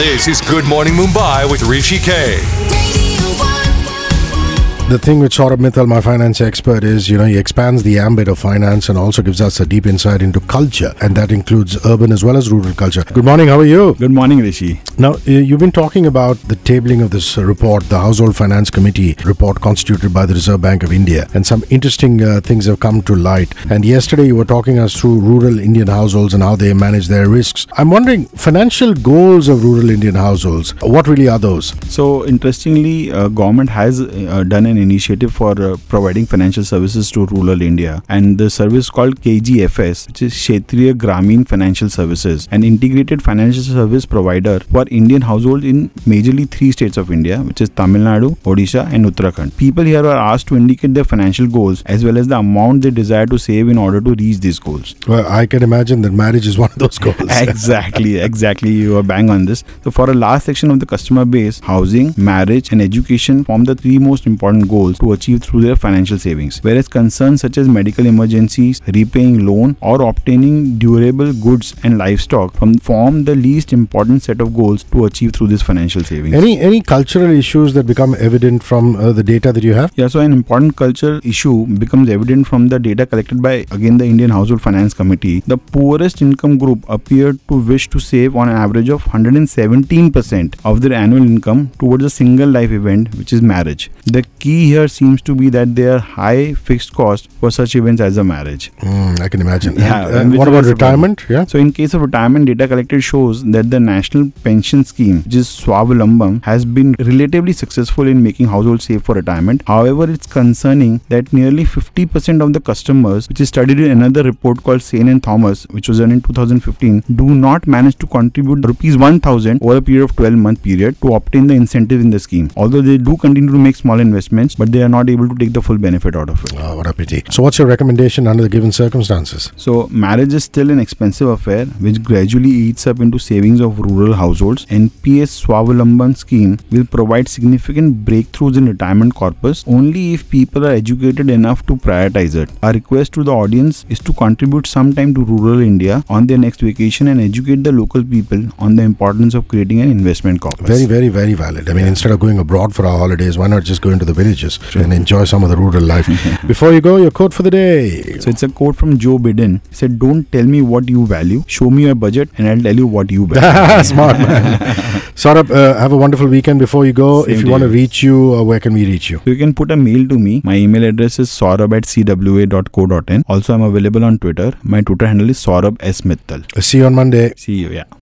This is Good Morning Mumbai with Rishi K. The thing with Saurabh Mittal, my finance expert, is you know he expands the ambit of finance and also gives us a deep insight into culture, and that includes urban as well as rural culture. Good morning. How are you? Good morning, Rishi. Now uh, you've been talking about the tabling of this uh, report, the Household Finance Committee report constituted by the Reserve Bank of India, and some interesting uh, things have come to light. And yesterday you were talking us through rural Indian households and how they manage their risks. I'm wondering financial goals of rural Indian households. What really are those? So, interestingly, uh, government has uh, done an initiative for uh, providing financial services to rural India, and the service called KGFS, which is Kshetriya Gramin Financial Services, an integrated financial service provider for Indian households in majorly three states of India, which is Tamil Nadu, Odisha, and Uttarakhand. People here are asked to indicate their financial goals as well as the amount they desire to save in order to reach these goals. Well, I can imagine that marriage is one of those goals. exactly, exactly. You are bang on this. So, for a last section of the customer base, housing, marriage, and education form the three most important goals to achieve through their financial savings. Whereas concerns such as medical emergencies, repaying loan, or obtaining durable goods and livestock from form the least important set of goals to achieve through this financial savings. Any any cultural issues that become evident from uh, the data that you have? Yeah, so an important culture issue becomes evident from the data collected by again the Indian Household Finance Committee. The poorest income group appeared to wish to save on an average of 117% of their annual income towards a single life event, which is marriage. The key here seems to be that there are high fixed costs for such events as a marriage. Mm, I can imagine. Yeah, And, uh, what about is a problem. retirement? Yeah. So, in case of retirement, data collected shows that the national pension scheme, which is Swavalamban, has been relatively successful in making households save for retirement. However, it's concerning that nearly 50% of the customers, which is studied in another report called Sane and Thomas, which was done in 2015, do not manage to contribute rupees 1000 over a period of 12 month period to obtain the incentive in the scheme. Although they do continue to make small investments, but they are not able to take the full benefit out of it. Oh, what a pity. So, what's your recommendation under the given circumstances? So, marriage is still an expensive affair which gradually eats up into savings of rural households. NPS Swavalamban scheme will provide significant breakthroughs in retirement corpus only if people are educated enough to prioritize it. Our request to the audience is to contribute some time to rural India on their next vacation and educate the local people on the importance of creating an investment corpus. Very, very, very valid. I mean, instead of going abroad for our holidays, why not just go into the villages and enjoy some of the rural life? Before you go, your quote for the day. so it's a quote from Joe Biden. He said, Don't tell me what you value, show me your budget, and I'll tell you what you value. Smart man. Saurabh, uh, have a wonderful weekend before you go. Same if you want to reach you, uh, where can we reach you? So you can put a mail to me. My email address is saurabh at cwa.co.in. Also, I'm available on Twitter. My Twitter handle is Saurabh S. Mittal. See you on Monday. See you, yeah.